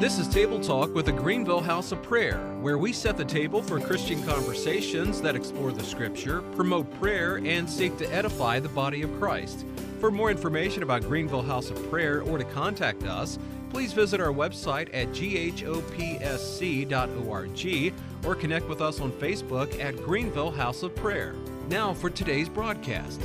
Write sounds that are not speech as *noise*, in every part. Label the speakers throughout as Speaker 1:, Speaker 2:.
Speaker 1: This is Table Talk with the Greenville House of Prayer, where we set the table for Christian conversations that explore the Scripture, promote prayer, and seek to edify the body of Christ. For more information about Greenville House of Prayer or to contact us, please visit our website at ghopsc.org or connect with us on Facebook at Greenville House of Prayer. Now for today's broadcast.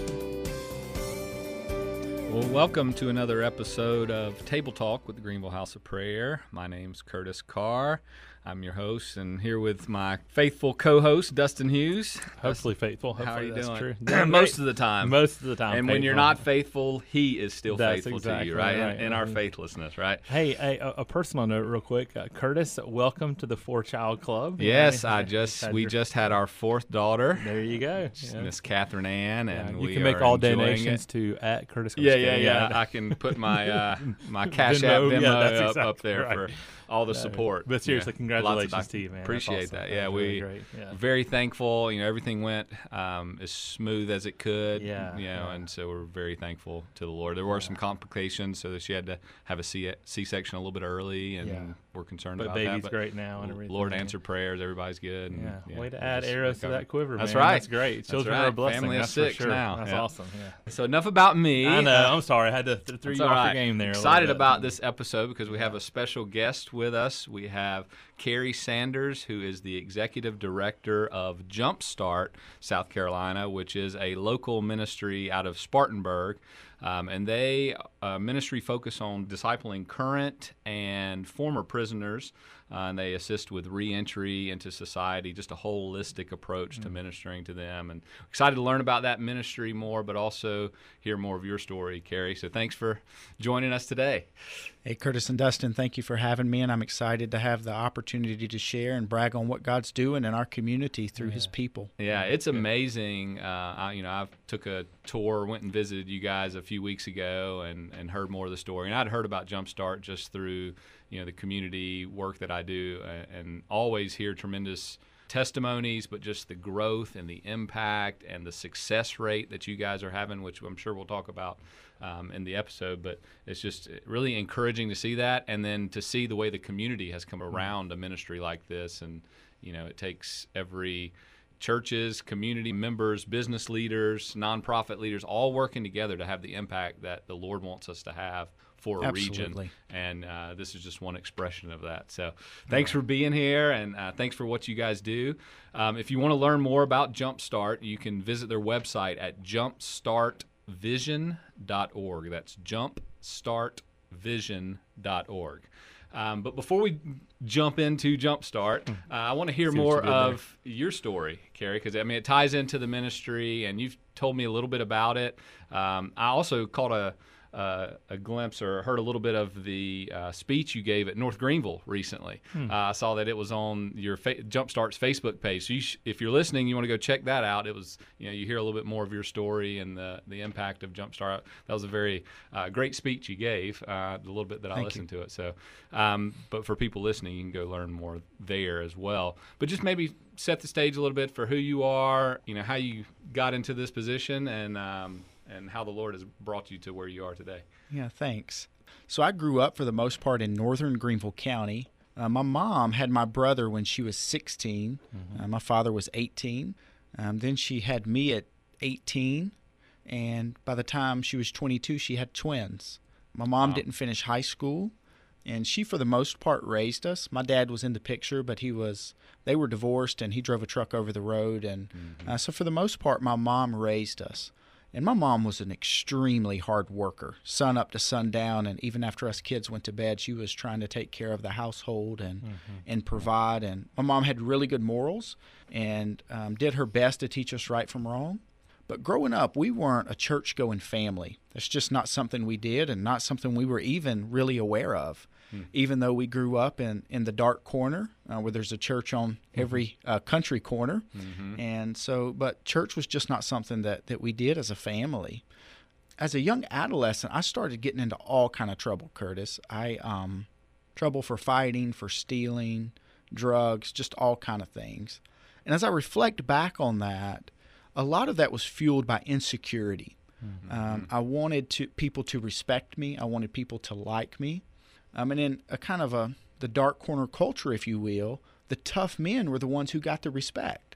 Speaker 2: Well, welcome to another episode of Table Talk with the Greenville House of Prayer. My name's Curtis Carr. I'm your host, and here with my faithful co-host Dustin Hughes.
Speaker 3: Hopefully faithful. Hopefully
Speaker 2: How are you
Speaker 3: that's
Speaker 2: doing?
Speaker 3: True. *clears throat*
Speaker 2: Most of the time.
Speaker 3: Most of the time.
Speaker 2: and when you're not faithful, He is still
Speaker 3: That's
Speaker 2: faithful to you, right?
Speaker 3: right.
Speaker 2: In, in our
Speaker 3: Mhm.
Speaker 2: faithlessness, right?
Speaker 3: Hey, hey a, a personal note, real quick. Uh, Curtis, welcome to the Four Child Club.
Speaker 2: Yes,
Speaker 3: I
Speaker 2: I just we just had our fourth daughter,
Speaker 3: There you go. Yeah.
Speaker 2: Miss Catherine Ann,
Speaker 3: Yeah,
Speaker 2: and
Speaker 3: you
Speaker 2: we
Speaker 3: can make all donations
Speaker 2: It.
Speaker 3: to at Curtis.
Speaker 2: Yeah, yeah, yeah. I can put my uh, my *laughs* Cash
Speaker 3: Venmo,
Speaker 2: App
Speaker 3: yeah,
Speaker 2: Venmo
Speaker 3: that's
Speaker 2: up,
Speaker 3: exactly
Speaker 2: up there
Speaker 3: right.
Speaker 2: for all the support.
Speaker 3: But seriously,
Speaker 2: Yeah.
Speaker 3: Congratulations to you, man.
Speaker 2: Appreciate
Speaker 3: awesome.
Speaker 2: that. Yeah,
Speaker 3: really
Speaker 2: we
Speaker 3: great. Yeah.
Speaker 2: very thankful. You know, everything went um, as smooth as it could.
Speaker 3: Yeah,
Speaker 2: You know,
Speaker 3: yeah.
Speaker 2: and so we're very thankful to the Lord. There were some complications, so that she had to have a C section a little bit early, and
Speaker 3: Yeah.
Speaker 2: We're concerned
Speaker 3: But
Speaker 2: about
Speaker 3: baby's
Speaker 2: that.
Speaker 3: great now and everything.
Speaker 2: Lord answered prayers. Everybody's good. and,
Speaker 3: Yeah. Way to add arrows to that quiver,
Speaker 2: That's
Speaker 3: man.
Speaker 2: right.
Speaker 3: That's great. Children are a blessing.
Speaker 2: Family of
Speaker 3: that's
Speaker 2: six
Speaker 3: sure.
Speaker 2: now.
Speaker 3: That's
Speaker 2: Yeah.
Speaker 3: awesome. Yeah.
Speaker 2: So enough about me.
Speaker 3: I know.
Speaker 2: Uh,
Speaker 3: I'm sorry. I had to th- throw you off
Speaker 2: right.
Speaker 3: your game there.
Speaker 2: Excited about this episode because we have a special guest with us. We have Kerry Sanders, who is the executive director of Jumpstart South Carolina, which is a local ministry out of Spartanburg. Um, and they uh, ministry focus on discipling current and former prisoners, uh, and they assist with reentry into society. Just a holistic approach to ministering to them. And excited to learn about that ministry more, but also hear more of your story, Kerry. So thanks for joining us today.
Speaker 4: Hey, Curtis and Dustin, thank you for having me, and I'm excited to have the opportunity to share and brag on what God's doing in our community through His people.
Speaker 2: Yeah, it's amazing. Uh, I, you know, I took a tour, went and visited you guys a few weeks ago, and, and heard more of the story. And I'd heard about Jumpstart just through you know the community work that I do, uh, and always hear tremendous testimonies, but just the growth and the impact and the success rate that you guys are having, which I'm sure we'll talk about um, in the episode. But it's just really encouraging to see that, and then to see the way the community has come around a ministry like this, and you know, it takes every churches, community members, business leaders, nonprofit leaders, all working together to have the impact that the Lord wants us to have for a region. And uh, this is just one expression of that. So thanks for being here and uh, thanks for what you guys do. Um, if you want to learn more about Jumpstart, you can visit their website at jumpstartvision.org. That's jumpstartvision.org. Um, but before we jump into Jumpstart, uh, I want to hear more
Speaker 3: did there.
Speaker 2: of your story, Kerry, because I mean it ties into the ministry, and you've told me a little bit about it. Um, I also caught a uh, a glimpse or heard a little bit of the uh, speech you gave at North Greenville recently.
Speaker 3: Hmm.
Speaker 2: Uh, I saw that it was on your fa- Jumpstart's Facebook page. So you sh- if you're listening, you want to go check that out. It was you know you hear a little bit more of your story and the the impact of Jumpstart. That was a very uh, great speech you gave. Uh, the little bit that I
Speaker 4: Thank
Speaker 2: listened to it. So, um, but for people listening, you can go learn more there as well. But just maybe set the stage a little bit for who you are. You know how you got into this position and. Um, and how the Lord has brought you to where you are today.
Speaker 4: Yeah, thanks. So I grew up for the most part in northern Greenville County. Uh, my mom had my brother when she was 16. Uh, my father was 18. Um, then she had me at 18. And by the time she was 22, she had twins. My mom
Speaker 2: Wow.
Speaker 4: didn't finish high school. And she, for the most part, raised us. My dad was in the picture, but he was, they were divorced and he drove a truck over the road. And uh, so, for the most part, my mom raised us. And my mom was an extremely hard worker, sun up to sundown, and even after us kids went to bed, she was trying to take care of the household and and provide. And my mom had really good morals and um, did her best to teach us right from wrong. But growing up, we weren't a church going family. That's just not something we did and not something we were even really aware of. Even though we grew up in, in the dark corner uh, where there's a church on every uh, country corner. And so, but church was just not something that, that we did as a family. As a young adolescent, I started getting into all kind of trouble, Curtis. I, um, trouble for fighting, for stealing, drugs, just all kind of things. And as I reflect back on that, a lot of that was fueled by insecurity. Um, I wanted to people to respect me. I wanted people to like me. Um, mean, in a kind of a the dark corner culture, if you will, the tough men were the ones who got the respect.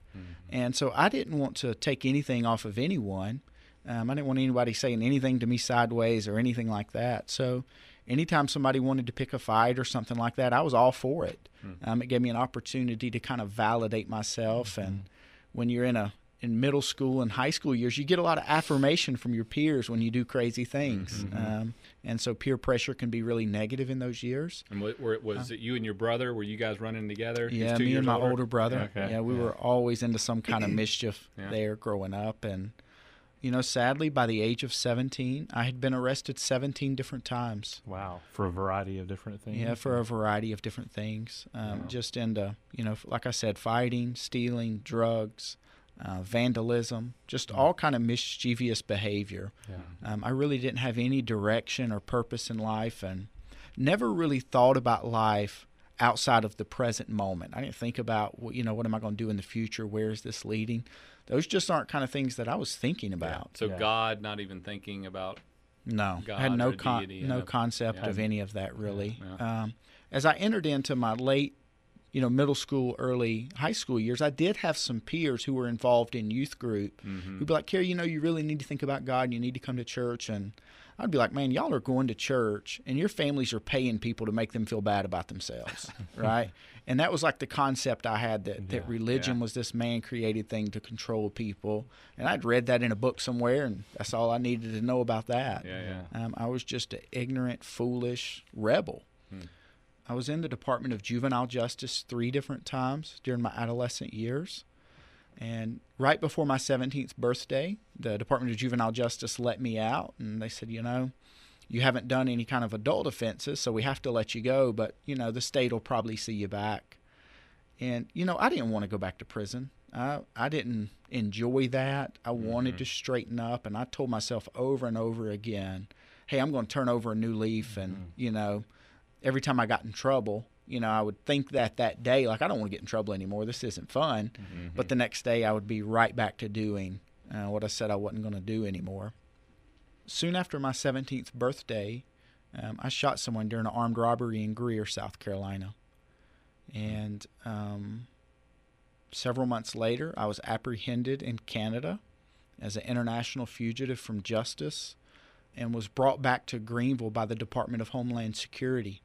Speaker 4: And so I didn't want to take anything off of anyone. Um, I didn't want anybody saying anything to me sideways or anything like that. So anytime somebody wanted to pick a fight or something like that, I was all for it. Um, it gave me an opportunity to kind of validate myself. And when you're in a in middle school and high school years, you get a lot of affirmation from your peers when you do crazy things. Um, and so peer pressure can be really negative in those years.
Speaker 2: And wa- were, was it you and your brother? Were you guys running together?
Speaker 4: Yeah,
Speaker 2: two
Speaker 4: me
Speaker 2: years
Speaker 4: and my
Speaker 2: older?
Speaker 4: older brother.
Speaker 3: Okay.
Speaker 4: Yeah, we
Speaker 3: Yeah.
Speaker 4: were always into some kind of *clears throat* mischief
Speaker 2: Yeah.
Speaker 4: there growing up. And, you know, sadly, by the age of 17, I had been arrested 17 different times.
Speaker 3: Wow, for a variety of different things.
Speaker 4: Yeah, for a variety of different things. Um,
Speaker 3: Wow.
Speaker 4: Just into, you know, like I said, fighting, stealing, drugs, uh, vandalism, just all kind of mischievous behavior.
Speaker 3: Yeah.
Speaker 4: Um, I really didn't have any direction or purpose in life, and never really thought about life outside of the present moment. I didn't think about, what you know, what am I going to do in the future? Where is this leading? Those just aren't kind of things that I was thinking about.
Speaker 2: So
Speaker 3: Yeah.
Speaker 2: God, not even thinking about.
Speaker 4: No, I had no con- no
Speaker 2: a-
Speaker 4: concept
Speaker 2: yeah.
Speaker 4: of any of that really.
Speaker 2: Yeah.
Speaker 4: Um, as I entered into my late, you know, middle school, early high school years, I did have some peers who were involved in youth group
Speaker 2: Mm-hmm.
Speaker 4: who'd be like, "Kerry, you know, you really need to think about God. and You need to come to church." And I'd be like, "Man, y'all are going to church, and your families are paying people to make them feel bad about themselves, *laughs* right?" And that was like the concept I had that,
Speaker 3: Yeah,
Speaker 4: that religion
Speaker 2: yeah.
Speaker 4: was this man created thing to control people. And I'd read that in a book somewhere, and that's all I needed to know about that.
Speaker 2: Yeah, yeah.
Speaker 4: Um, I was just an ignorant, foolish rebel.
Speaker 2: Hmm.
Speaker 4: I was in the Department of Juvenile Justice three different times during my adolescent years. And right before my 17th birthday, the Department of Juvenile Justice let me out, and they said, you know, you haven't done any kind of adult offenses, so we have to let you go, but, you know, the state will probably see you back. And, you know, I didn't want to go back to prison. I, I didn't enjoy that. I mm-hmm. wanted to straighten up, and I told myself over and over again, hey, I'm going to turn over a new leaf. And, mm-hmm. you know, every time I got in trouble, you know, I would think that that day, like, I don't want to get in trouble anymore. This isn't fun. But the next day, I would be right back to doing uh, what I said I wasn't going to do anymore. Soon after my 17th birthday, um, I shot someone during an armed robbery in Greer, South Carolina. And um, several months later, I was apprehended in Canada as an international fugitive from justice and was brought back to Greenville by the Department of Homeland Security.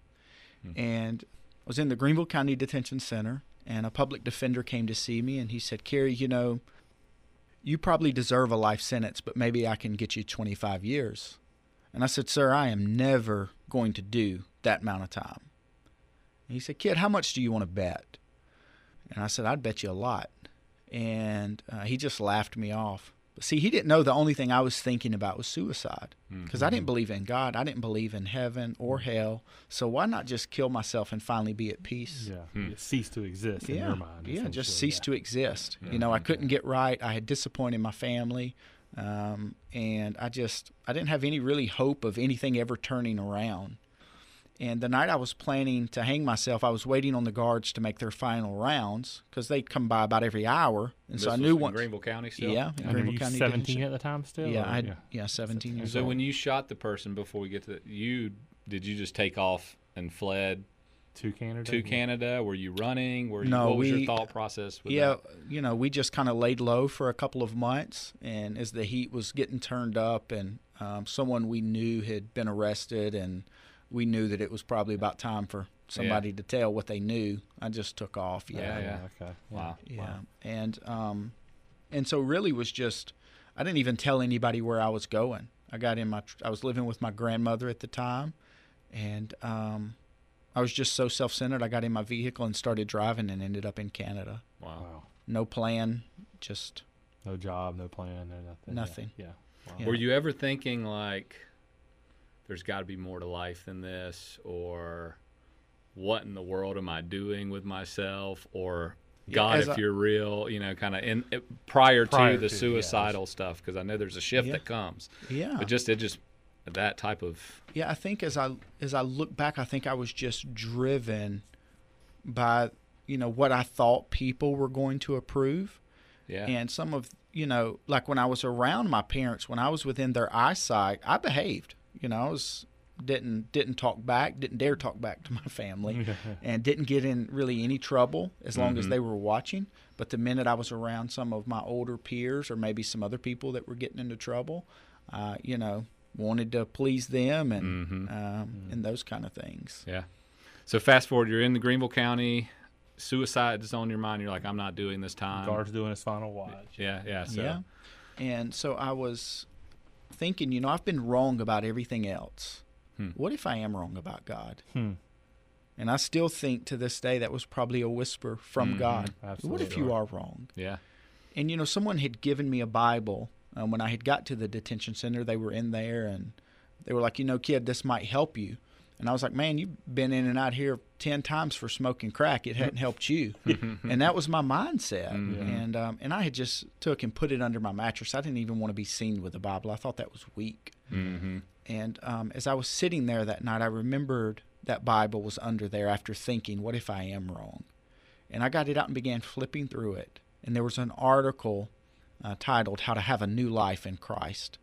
Speaker 4: And I was in the Greenville County Detention Center, and a public defender came to see me, and he said, Kerry, you know, you probably deserve a life sentence, but maybe I can get you 25 years. And I said, Sir, I am never going to do that amount of time. And he said, Kid, how much do you want to bet? And I said, I'd bet you a lot. And uh, he just laughed me off. But see, he didn't know the only thing I was thinking about was suicide mm-hmm. because I didn't believe in God. I didn't believe in heaven or mm-hmm. hell. So why not just kill myself and finally be at peace?
Speaker 3: Yeah. Hmm. It ceased to exist in
Speaker 4: yeah,
Speaker 3: your mind.
Speaker 4: yeah, just
Speaker 3: essentially.
Speaker 4: cease to exist. You mm-hmm. know, I couldn't get right. I had disappointed my family, um, and I just I didn't have any really hope of anything ever turning around. And the night I was planning to hang myself, I was waiting on the guards to make their final rounds because they'd come by about every hour, and
Speaker 2: This
Speaker 4: so I knew
Speaker 2: in
Speaker 4: once.
Speaker 2: Greenville County still.
Speaker 4: Yeah, in
Speaker 3: And
Speaker 4: Greenville
Speaker 3: you
Speaker 4: County
Speaker 3: 17 at the time still?
Speaker 4: Yeah, I had, yeah, 17 years
Speaker 2: So
Speaker 4: old.
Speaker 2: when you shot the person, before we get to that, you did you just take off and fled
Speaker 3: to Canada?
Speaker 2: to Canada? Were you running? Were you,
Speaker 4: No,
Speaker 2: what was
Speaker 4: we-
Speaker 2: your thought process? With
Speaker 4: yeah,
Speaker 2: that?
Speaker 4: you know, we just kind of laid low for a couple of months, and as the heat was getting turned up, and um, someone we knew had been arrested, and we knew that it was probably about time for somebody to tell what they knew. I just took off.
Speaker 2: Yeah,
Speaker 4: Yeah,
Speaker 2: yeah.
Speaker 3: Okay.
Speaker 2: Wow.
Speaker 4: yeah, and um, and so really was just I didn't even tell anybody where I was going. I got in my I was living with my grandmother at the time, and um, I was just so self-centered. I got in my vehicle and started driving, and ended up in Canada.
Speaker 2: Wow.
Speaker 3: Wow.
Speaker 4: No plan, just
Speaker 3: No job, no plan, no nothing. Yeah.
Speaker 4: Nothing.
Speaker 3: Yeah. Wow.
Speaker 4: Yeah.
Speaker 2: Were you ever thinking like, there's got to be more to life than this, or what in the world am I doing with myself, or God,
Speaker 4: as
Speaker 2: if you're real, you know, kind of in uh, it, prior,
Speaker 3: Prior
Speaker 2: to the
Speaker 3: to, yeah.
Speaker 2: suicidal stuff, because I know there's a shift
Speaker 4: Yeah.
Speaker 2: that comes,
Speaker 4: yeah.
Speaker 2: but just it just that type of
Speaker 4: Yeah, I think as I as I look back, I think I was just driven by you know what I thought people were going to approve,
Speaker 2: yeah,
Speaker 4: and some of you know like when I was around my parents, when I was within their eyesight, I behaved. You know, I was didn't didn't talk back, didn't dare talk back to my family, *laughs* and didn't get in really any trouble as long as
Speaker 2: Mhm.
Speaker 4: they were watching. But the minute I was around some of my older peers or maybe some other people that were getting into trouble, uh, you know, wanted to please them and
Speaker 2: Mhm.
Speaker 4: um, and those kind of things.
Speaker 2: Yeah. So fast forward, you're in the Greenville County. Suicide is on your mind. You're like, I'm not doing this time.
Speaker 3: Guard's doing his final watch.
Speaker 2: Yeah, yeah. So,
Speaker 4: Yeah. And so I was thinking, you know, I've been wrong about everything else.
Speaker 2: Hmm.
Speaker 4: What if I am wrong about God?
Speaker 3: Hmm.
Speaker 4: And I still think to this day that was probably a whisper from
Speaker 2: Mhm.
Speaker 4: God. What if you are wrong?
Speaker 2: Yeah.
Speaker 4: And you know, someone had given me a Bible um, when I had got to the detention center. They were in there, and they were like, "You know, kid, this might help you." And I was like, "Man, you've been in and out here ten times for smoking crack. It hadn't helped you." *laughs* and that was my mindset.
Speaker 2: Mhm.
Speaker 4: And um, and I had just took and put it under my mattress. I didn't even want to be seen with the Bible. I thought that was weak.
Speaker 2: Mm-hmm.
Speaker 4: And um, as I was sitting there that night, I remembered that Bible was under there after thinking, what if I am wrong? And I got it out and began flipping through it. And there was an article uh, titled How to Have a New Life in Christ.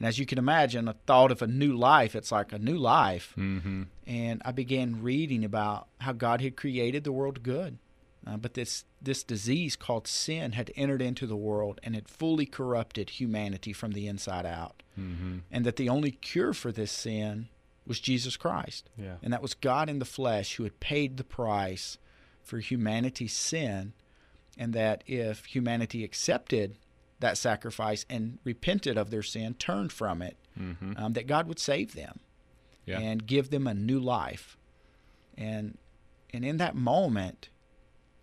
Speaker 4: And as you can imagine, a thought of a new life, it's like a new life.
Speaker 2: Mm-hmm.
Speaker 4: And I began reading about how God had created the world good. Uh, but this, this disease called sin had entered into the world and had fully corrupted humanity from the inside out
Speaker 2: Mm-hmm.
Speaker 4: and that the only cure for this sin was Jesus Christ.
Speaker 3: Yeah.
Speaker 4: And that was God in the flesh who had paid the price for humanity's sin, and that if humanity accepted that sacrifice and repented of their sin, turned from it,
Speaker 2: Mm-hmm.
Speaker 4: um, that God would save them
Speaker 2: Yeah.
Speaker 4: and give them a new life. And and in that moment,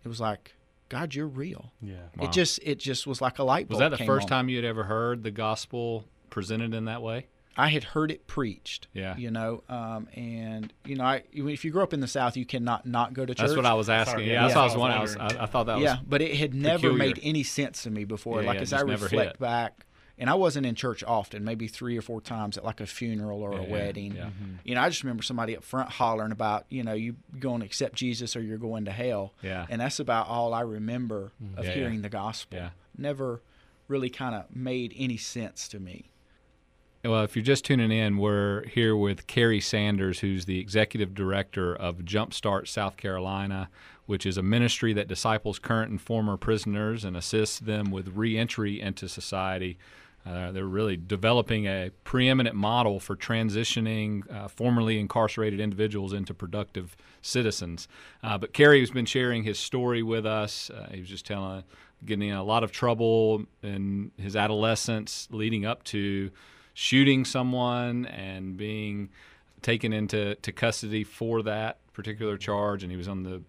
Speaker 4: it was like, God, you're real.
Speaker 3: Yeah.
Speaker 2: Wow.
Speaker 4: It just it just was like a light bulb.
Speaker 2: Was that the
Speaker 4: came
Speaker 2: first
Speaker 4: on.
Speaker 2: time you had ever heard the gospel presented in that way?
Speaker 4: I had heard it preached.
Speaker 2: Yeah.
Speaker 4: You know, um, and you know, I if you grew up in the South, you cannot not go to church.
Speaker 2: That's what I was asking.
Speaker 3: Sorry,
Speaker 2: yeah,
Speaker 3: yeah,
Speaker 2: that's what I was
Speaker 3: yeah.
Speaker 2: wondering. I, was, I, I thought that was.
Speaker 4: yeah, but it had never made any sense to me before.
Speaker 2: Yeah,
Speaker 4: like
Speaker 2: yeah,
Speaker 4: as I reflect back, and I wasn't in church often, maybe three or four times at like a funeral or
Speaker 2: Yeah,
Speaker 4: a
Speaker 2: yeah,
Speaker 4: wedding.
Speaker 2: yeah.
Speaker 4: You know, I just remember somebody up front hollering about, you know, you going to accept Jesus or you're going to hell.
Speaker 2: Yeah.
Speaker 4: And that's about all I remember of
Speaker 2: Yeah, yeah.
Speaker 4: hearing the gospel.
Speaker 2: Yeah.
Speaker 4: Never really kind of made any sense to me.
Speaker 2: Well, if you're just tuning in, we're here with Kerry Sanders, who's the executive director of Jumpstart South Carolina, which is a ministry that disciples current and former prisoners and assists them with reentry into society. Uh, they're really developing a preeminent model for transitioning uh, formerly incarcerated individuals into productive citizens. Uh, but Kerry has been sharing his story with us. Uh, he was just telling, getting in a lot of trouble in his adolescence leading up to shooting someone and being taken into to custody for that particular charge. And he was on the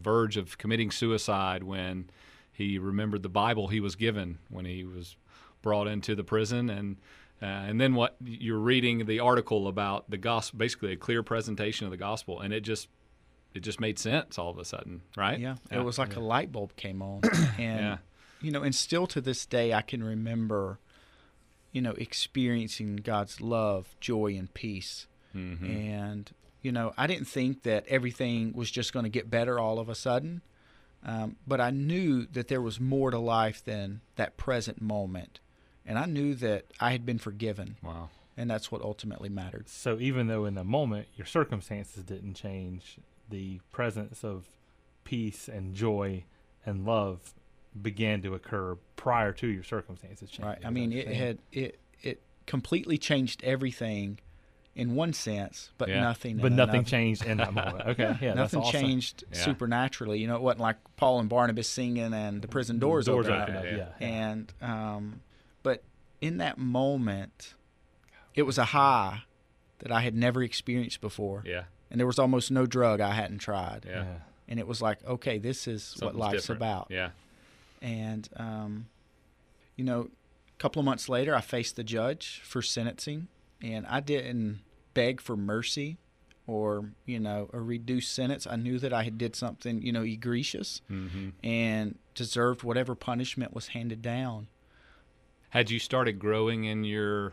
Speaker 2: verge of committing suicide when he remembered the Bible he was given when he was brought into the prison. And uh, and then what you're reading the article about the gospel basically a clear presentation of the gospel and it just it just made sense all of a sudden right?
Speaker 4: Yeah, it was like a light bulb came on, *coughs* and
Speaker 2: Yeah.
Speaker 4: you know, and still to this day, I can remember, you know, experiencing God's love, joy, and peace.
Speaker 2: Mhm.
Speaker 4: And you know, I didn't think that everything was just going to get better all of a sudden, um, but I knew that there was more to life than that present moment, and I knew that I had been forgiven,
Speaker 2: wow
Speaker 4: and that's what ultimately mattered.
Speaker 3: So even though in the moment your circumstances didn't change, the presence of peace and joy and love began to occur prior to your circumstances changing.
Speaker 4: Right. I mean, it had it it completely changed everything in one sense, but
Speaker 2: Yeah.
Speaker 4: nothing.
Speaker 3: but
Speaker 4: in
Speaker 3: nothing
Speaker 4: another.
Speaker 3: changed in that *laughs* moment. Okay, yeah,
Speaker 4: nothing
Speaker 3: awesome.
Speaker 4: changed
Speaker 2: Yeah.
Speaker 4: supernaturally. You know, it wasn't like Paul and Barnabas singing and the prison doors,
Speaker 3: Doors
Speaker 4: opened
Speaker 3: open
Speaker 4: up.
Speaker 3: up.
Speaker 2: Yeah.
Speaker 4: And um, but in that moment, it was a high that I had never experienced before,
Speaker 2: yeah
Speaker 4: and there was almost no drug I hadn't tried.
Speaker 2: yeah,
Speaker 3: Yeah.
Speaker 4: And it was like, okay, this is
Speaker 2: Something's
Speaker 4: what life's
Speaker 2: different.
Speaker 4: about.
Speaker 2: yeah
Speaker 4: And, um, you know, a couple of months later, I faced the judge for sentencing, and I didn't beg for mercy or, you know, a reduced sentence. I knew that I had did something, you know, egregious
Speaker 2: hmm
Speaker 4: and deserved whatever punishment was handed down.
Speaker 2: had you started growing in your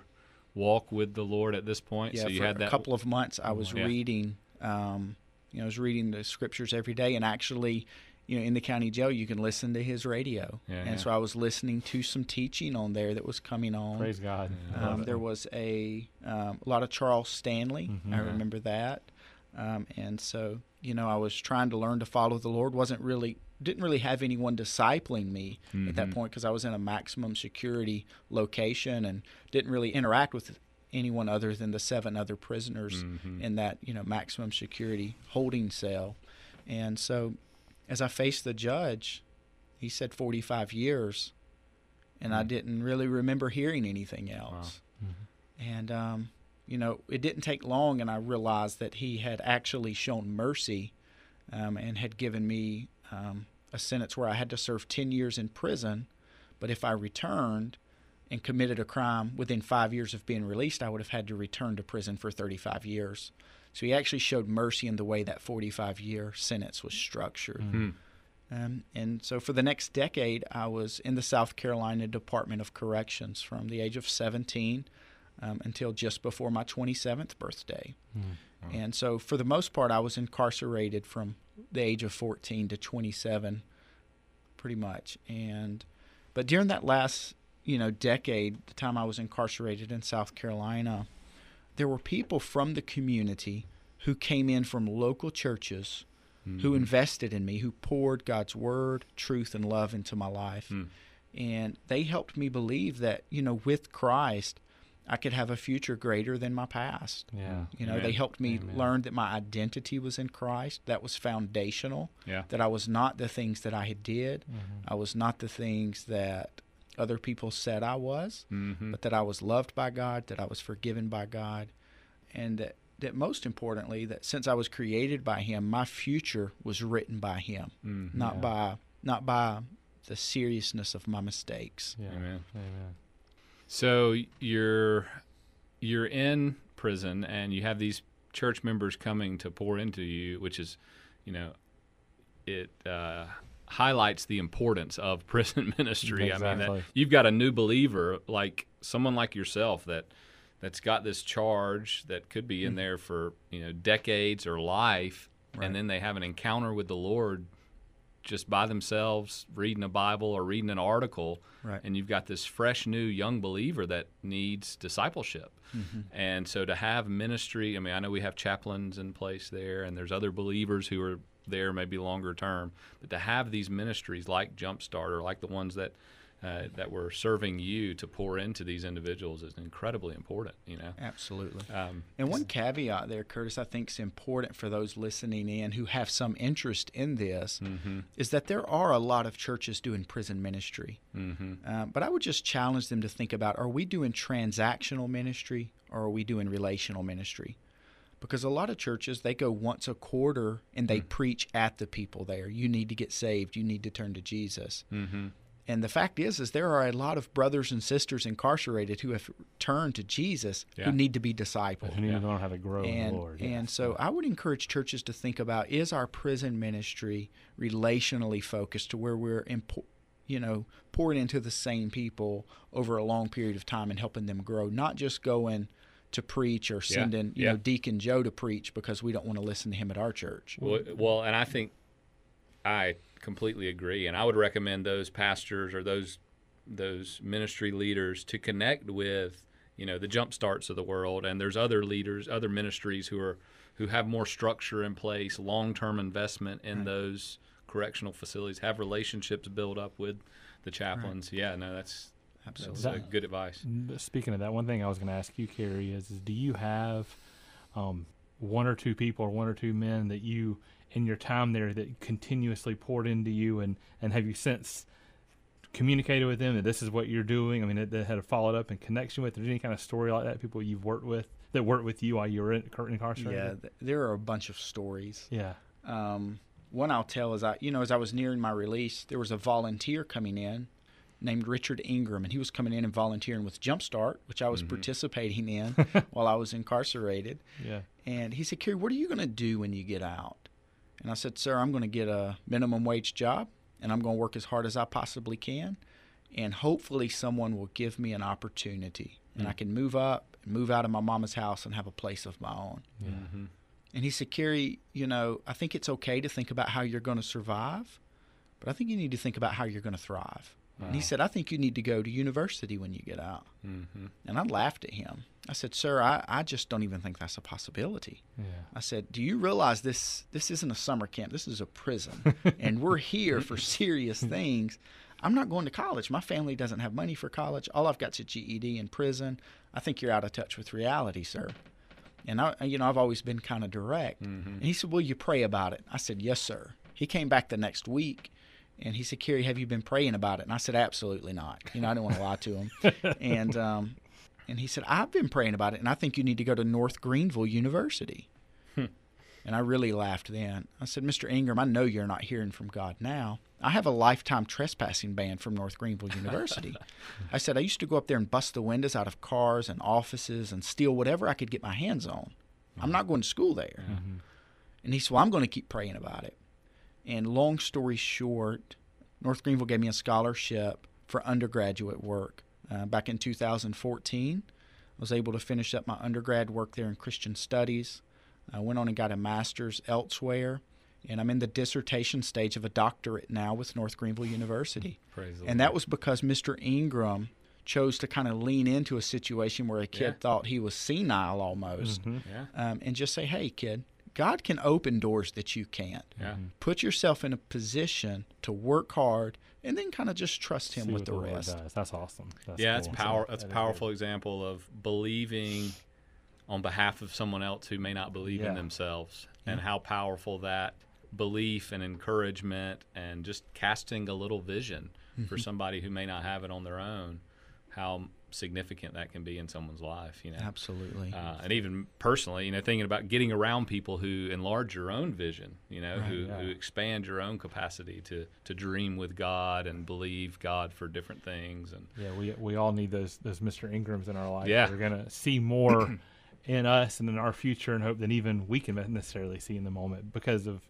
Speaker 2: walk with the lord at this point
Speaker 4: Yeah,
Speaker 2: so you
Speaker 4: for
Speaker 2: had
Speaker 4: a
Speaker 2: that
Speaker 4: couple of months, I was
Speaker 2: Yeah.
Speaker 4: reading, um, you know, I was reading the scriptures every day, and actually, you know, in the county jail, you can listen to his radio.
Speaker 2: Yeah,
Speaker 4: and
Speaker 2: yeah.
Speaker 4: so I was listening to some teaching on there that was coming on.
Speaker 3: Praise God. I
Speaker 4: Um, there was a, um, a lot of Charles Stanley.
Speaker 3: Mhm.
Speaker 4: I
Speaker 3: Yeah.
Speaker 4: remember that. Um, and so, you know, I was trying to learn to follow the Lord. wasn't really didn't really have anyone discipling me at that
Speaker 2: Mhm.
Speaker 4: point because I was in a maximum security location and didn't really interact with anyone other than the seven other prisoners
Speaker 2: Mhm.
Speaker 4: in that you know maximum security holding cell. And so, as I faced the judge, he said 45 years, and I
Speaker 2: Mm.
Speaker 4: didn't really remember hearing anything else.
Speaker 3: Mhm.
Speaker 4: And um, you know, it didn't take long, and I realized that he had actually shown mercy um, and had given me um, a sentence where I had to serve 10 years in prison, but if I returned and committed a crime within five years of being released, I would have had to return to prison for 35 years. So he actually showed mercy in the way that 45 year sentence was structured.
Speaker 2: Hmm.
Speaker 4: Um, and so for the next decade, I was in the South Carolina Department of Corrections from the age of 17 um, until just before my 27th birthday.
Speaker 3: Mhm.
Speaker 4: And so for the most part, I was incarcerated from the age of 14 to 27, pretty much. And but during that last, you know, decade, the time I was incarcerated in South Carolina, there were people from the community who came in from local churches who
Speaker 2: Mhm.
Speaker 4: invested in me, who poured God's word, truth, and love into my life.
Speaker 2: Hmm.
Speaker 4: And they helped me believe that, you know, with Christ, I could have a future greater than my past.
Speaker 3: Yeah.
Speaker 4: You know,
Speaker 2: Amen.
Speaker 4: they helped me
Speaker 3: Amen.
Speaker 4: learn that my identity was in Christ. That was foundational.
Speaker 2: Yeah.
Speaker 4: That I was not the things that I had did.
Speaker 3: Mhm.
Speaker 4: I was not the things that other people said I was,
Speaker 2: Mhm.
Speaker 4: but that I was loved by God, that I was forgiven by God, and that that most importantly, that since I was created by Him, my future was written by Him,
Speaker 2: Mhm.
Speaker 4: not
Speaker 3: Yeah.
Speaker 4: by not by the seriousness of my mistakes.
Speaker 3: Yeah.
Speaker 2: Amen.
Speaker 3: Amen.
Speaker 2: So you're you're in prison and you have these church members coming to pour into you, which is, you know, it uh, highlights the importance of *laughs* prison ministry. I mean, that you've got a new believer like someone like yourself that that's got this charge that could be in there for you know decades or life,
Speaker 4: Right.
Speaker 2: and then they have an encounter with the Lord just by themselves, reading a Bible or reading an article
Speaker 4: Right.
Speaker 2: and you've got this fresh new young believer that needs discipleship
Speaker 4: Mm-hmm.
Speaker 2: and so to have ministry i mean i know we have chaplains in place there and there's other believers who are there maybe longer term but to have these ministries like jumpstart or like the ones that uh, that were serving you to pour into these individuals is incredibly important you know
Speaker 4: Absolutely.
Speaker 2: um,
Speaker 4: And one caveat there, Curtis, I think is important for those listening in who have some interest in this,
Speaker 2: mhm,
Speaker 4: is that there are a lot of churches doing prison ministry.
Speaker 2: mhm,
Speaker 4: Um, but I would just challenge them to think about are we doing transactional ministry or are we doing relational ministry? Because a lot of churches, they go once a quarter and they preach at the people there. You need to get saved. You need to turn to Jesus.
Speaker 2: mhm.
Speaker 4: And the fact is, is there are a lot of brothers and sisters incarcerated who have turned to Jesus
Speaker 2: Yeah.
Speaker 4: who need to be discipled
Speaker 3: who need to learn how to grow in
Speaker 4: and
Speaker 3: the Lord.
Speaker 4: and so I would encourage churches to think about is our prison ministry relationally focused to where we're impo- you know pouring into the same people over a long period of time and helping them grow, not just going to preach or sending you
Speaker 2: yeah.
Speaker 4: know Deacon Joe to preach because we don't want to listen to him at our church.
Speaker 2: Well, well, and I think I completely agree, and I would recommend those pastors or those those ministry leaders to connect with you know the jump starts of the world, and there's other leaders, other ministries who are who have more structure in place, long term investment in
Speaker 4: Right.
Speaker 2: those correctional facilities, have relationships built up with the chaplains. Yeah, no, that's that's
Speaker 4: Absolutely.
Speaker 2: uh, good advice.
Speaker 3: Speaking of that, one thing I was going to ask you, Kerry, is, is do you have um, one or two people or one or two men that you, in your time there, that continuously poured into you, and and have you since communicated with them that this is what you're doing? I mean, that, that had a followed up and connection with. There's any kind of story like that? People you've worked with that worked with you while you were in, incarcerated?
Speaker 4: Yeah, th- there are a bunch of stories.
Speaker 3: Yeah.
Speaker 4: Um, one I'll tell is I, you know, as I was nearing my release, there was a volunteer coming in named Richard Ingram, and he was coming in and volunteering with Jumpstart, which I was participating in *laughs* while I was incarcerated.
Speaker 3: Yeah.
Speaker 4: And he said, Kerry, what are you going to do when you get out? And I said, Sir, I'm going to get a minimum wage job, and I'm going to work as hard as I possibly can, and hopefully someone will give me an opportunity, and I can move up, and move out of my mama's house, and have a place of my own.
Speaker 2: Mm-hmm.
Speaker 4: And he said, Kerry, you know, I think it's okay to think about how you're going to survive, but I think you need to think about how you're going to thrive. And he said, I think you need to go to university when you get out.
Speaker 2: Mm-hmm.
Speaker 4: And I laughed at him. I said, Sir, I, I just don't even think that's a possibility.
Speaker 3: Yeah.
Speaker 4: I said, Do you realize this this isn't a summer camp, this is a prison. *laughs* and we're here for serious things. I'm not going to college. My family doesn't have money for college. All I've got's a GED in prison. I think you're out of touch with reality, sir. And I you know, I've always been kind of direct. And he said, Will you pray about it? I said, Yes, sir. He came back the next week and he said, Kerry, have you been praying about it? And I said, Absolutely not. You know, I didn't want to lie to him. *laughs* and um and he said, I've been praying about it, and I think you need to go to North Greenville University. Hmm. And I really laughed then. I said, Mr. Ingram, I know you're not hearing from God now. I have a lifetime trespassing ban from North Greenville University. *laughs* I said, I used to go up there and bust the windows out of cars and offices and steal whatever I could get my hands on. I'm hmm. not going to school there. Mm-hmm. And he said, Well, I'm going to keep praying about it. And long story short, North Greenville gave me a scholarship for undergraduate work. Uh, back in 2014, I was able to finish up my undergrad work there in Christian Studies. I went on and got a master's elsewhere, and I'm in the dissertation stage of a doctorate now with North Greenville University.
Speaker 2: Praise the
Speaker 4: And
Speaker 2: Lord.
Speaker 4: that was because Mr. Ingram chose to kind of lean into a situation where a kid
Speaker 2: Yeah.
Speaker 4: thought he was senile almost,
Speaker 3: Mhm.
Speaker 2: yeah,
Speaker 4: um, and just say, "Hey, kid, God can open doors that you can't.
Speaker 2: yeah. Mm-hmm.
Speaker 4: Put yourself in a position to work hard, and then kind of just trust Him
Speaker 3: See
Speaker 4: with
Speaker 3: what
Speaker 4: the rest."
Speaker 3: does. That's awesome. That's
Speaker 2: yeah, it's
Speaker 3: cool.
Speaker 2: power. That's a
Speaker 3: That is
Speaker 2: powerful example of believing on behalf of someone else who may not believe
Speaker 3: Yeah.
Speaker 2: in themselves, and how powerful that belief and encouragement and just casting a little vision for mm-hmm. somebody who may not have it on their own, how significant that can be in someone's life. You know,
Speaker 4: Absolutely.
Speaker 2: uh, and even personally, you know, thinking about getting around people who enlarge your own vision, you know, who,
Speaker 3: yeah.
Speaker 2: who expand your own capacity to, to dream with God and believe God for different things. And
Speaker 3: Yeah, we we all need those those Mr. Ingrams in our life.
Speaker 2: Yeah.
Speaker 3: We're gonna see more *clears throat* in us and in our future and hope than even we can necessarily see in the moment because of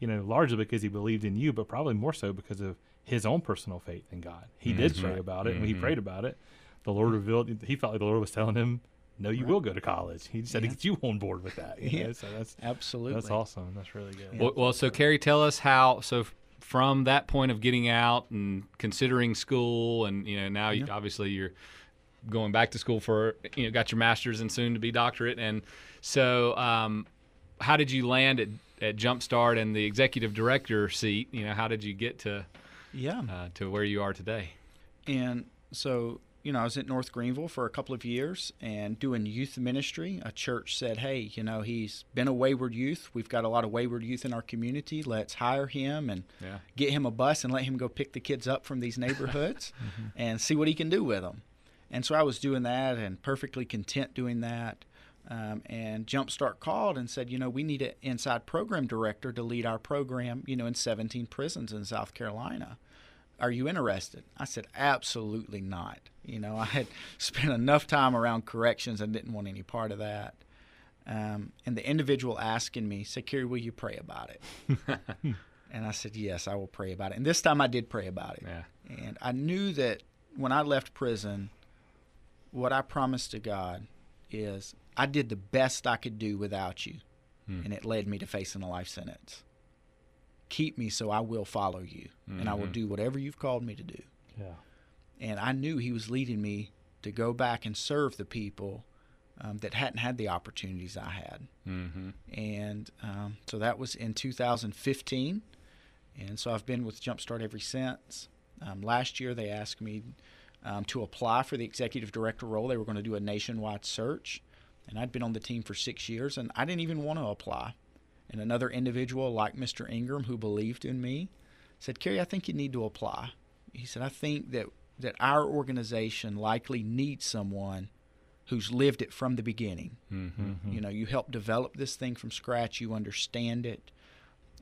Speaker 3: you know, largely because he believed in you, but probably more so because of his own personal faith in God. He did pray about it and he
Speaker 2: Mhm.
Speaker 3: prayed about it, the Lord revealed he felt like the Lord was telling him, No, you
Speaker 4: Right.
Speaker 3: will go to college. He just had
Speaker 4: Yeah.
Speaker 3: to get you on board with that. You
Speaker 4: Yeah.
Speaker 3: know? So that's
Speaker 4: Absolutely.
Speaker 3: that's awesome. That's really good.
Speaker 4: Yeah.
Speaker 2: Well, well, so Kerry, tell us how. So from that point of getting out and considering school, and you know now you, obviously you're going back to school for you know got your master's and soon to be doctorate, and so um, how did you land at at Jumpstart and the executive director seat? You know, how did you get to
Speaker 4: Yeah.
Speaker 2: uh, to where you are today?
Speaker 4: And so, you know, I was at North Greenville for a couple of years and doing youth ministry. A church said, hey, you know, he's been a wayward youth. We've got a lot of wayward youth in our community. Let's hire him and
Speaker 2: Yeah.
Speaker 4: get him a bus and let him go pick the kids up from these neighborhoods *laughs* and see what he can do with them. And so I was doing that and perfectly content doing that. Um, and Jumpstart called and said, you know, we need an inside program director to lead our program, you know, in 17 prisons in South Carolina. Are you interested? I said, absolutely not. You know, *laughs* I had spent enough time around corrections and didn't want any part of that. Um, and the individual asking me said, Kerry, will you pray about it? *laughs* and I said, yes, I will pray about it. And this time I did pray about it.
Speaker 2: Yeah.
Speaker 4: And I knew that when I left prison, what I promised to God is I did the best I could do without you.
Speaker 2: Hmm.
Speaker 4: And it led me to facing a life sentence. Keep me so I will follow you, and I will
Speaker 2: Mhm.
Speaker 4: do whatever you've called me to do.
Speaker 3: Yeah.
Speaker 4: And I knew He was leading me to go back and serve the people um, that hadn't had the opportunities I had
Speaker 2: Mm-hmm.
Speaker 4: and um, so that was in 2015 and so i've been with jumpstart ever since um, last year they asked me um, to apply for the executive director role they were going to do a nationwide search and i'd been on the team for six years and i didn't even want to apply and another individual like mr ingram who believed in me said kerry i think you need to apply he said i think that that our organization likely needs someone who's lived it from the beginning
Speaker 2: Mm-hmm.
Speaker 4: you know, you help develop this thing from scratch. You understand it.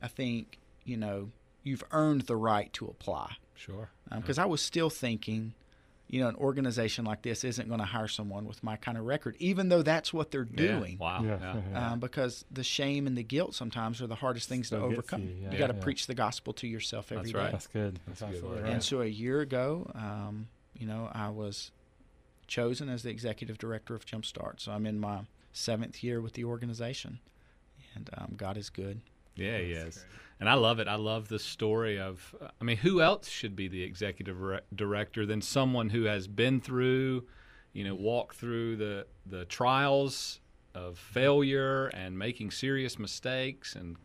Speaker 4: I think you know you've earned the right to apply.
Speaker 2: Sure.
Speaker 4: Because I was still thinking, you know, an organization like this isn't going to hire someone with my kind of record, even though that's what they're
Speaker 2: Yeah.
Speaker 4: doing.
Speaker 2: Wow.
Speaker 3: Yeah.
Speaker 2: Yeah. *laughs*
Speaker 3: Yeah.
Speaker 4: Um, because the shame and the guilt sometimes are the hardest things
Speaker 3: Still
Speaker 4: to overcome.
Speaker 3: you,
Speaker 4: You, got to
Speaker 3: yeah.
Speaker 4: preach the gospel to yourself every
Speaker 2: That's
Speaker 4: day.
Speaker 3: That's good.
Speaker 2: That's
Speaker 3: That's,
Speaker 2: good
Speaker 3: right.
Speaker 4: And so a year ago, um, you know, I was chosen as the executive director of Jumpstart. So I'm in my seventh year with the organization, and um, God is good.
Speaker 2: Yeah, he is. And I love it. I love the story of, I mean, who else should be the executive re- director than someone who has been through, you know, walked through the, the trials of failure and making serious mistakes and,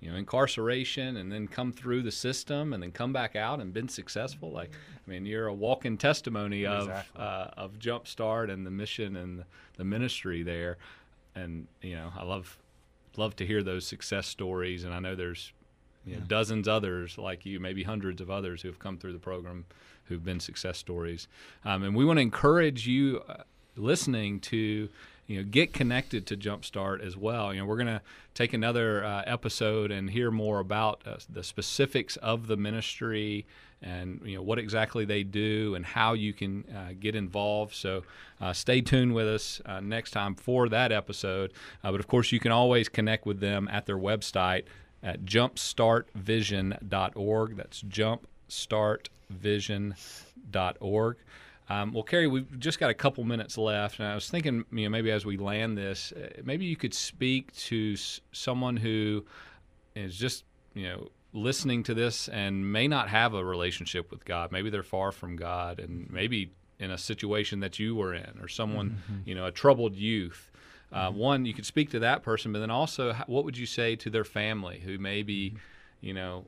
Speaker 2: you know, incarceration and then come through the system and then come back out and been successful. Like, I mean, you're a walking testimony of,
Speaker 3: Exactly.
Speaker 2: uh, of Jumpstart and the mission and the ministry there. And, you know, I love, love to hear those success stories. And I know there's, you know, dozens others like you, maybe hundreds of others who have come through the program who've been success stories. Um, and we want to encourage you uh, listening to, you know, get connected to Jumpstart as well. You know, we're going to take another uh, episode and hear more about uh, the specifics of the ministry and you know what exactly they do and how you can uh, get involved. So uh, stay tuned with us uh, next time for that episode. Uh, but of course, you can always connect with them at their website at jumpstartvision.org. That's jumpstartvision.org. Um, well, Kerry, we've just got a couple minutes left, and I was thinking, you know, maybe as we land this, uh, maybe you could speak to s- someone who is just, you know, listening to this and may not have a relationship with God. Maybe they're far from God, and maybe in a situation that you were in, or someone, you know, a troubled youth. Uh, one, you could speak to that person, but then also, what would you say to their family who maybe, you know,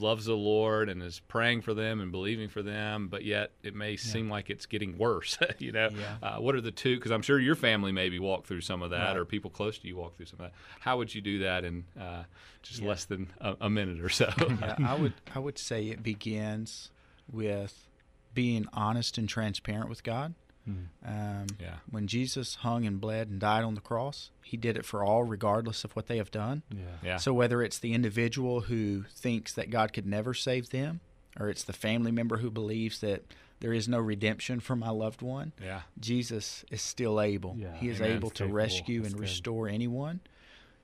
Speaker 2: loves the Lord and is praying for them and believing for them, but yet it may seem like it's getting worse. *laughs* you know,
Speaker 4: Yeah.
Speaker 2: uh, what are the two? Because I'm sure your family maybe walked through some of that,
Speaker 4: Right.
Speaker 2: or people close to you walk through some of that. How would you do that in uh, just
Speaker 4: Yeah.
Speaker 2: less than a, a minute or so? *laughs*
Speaker 4: yeah, *laughs* I would I would say it begins with being honest and transparent with God. Um,
Speaker 2: Yeah.
Speaker 4: When Jesus hung and bled and died on the cross, He did it for all, regardless of what they have done.
Speaker 3: Yeah.
Speaker 2: yeah,
Speaker 4: So whether it's the individual who thinks that God could never save them, or it's the family member who believes that there is no redemption for my loved one,
Speaker 2: yeah,
Speaker 4: Jesus is still able.
Speaker 3: Yeah,
Speaker 4: he is
Speaker 2: amen.
Speaker 4: able to
Speaker 3: Capable.
Speaker 4: rescue
Speaker 3: That's
Speaker 4: and
Speaker 3: good.
Speaker 4: restore anyone.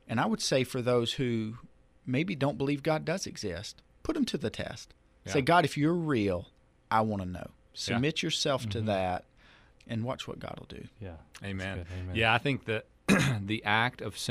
Speaker 4: And I would say for those who maybe don't believe God does exist, put them to the test.
Speaker 2: Yeah.
Speaker 4: Say, God, if you're real, I want to know. Submit yourself to that and watch what God will do.
Speaker 3: Yeah.
Speaker 2: amen.
Speaker 3: Amen.
Speaker 2: Yeah, I think that *clears throat* the act of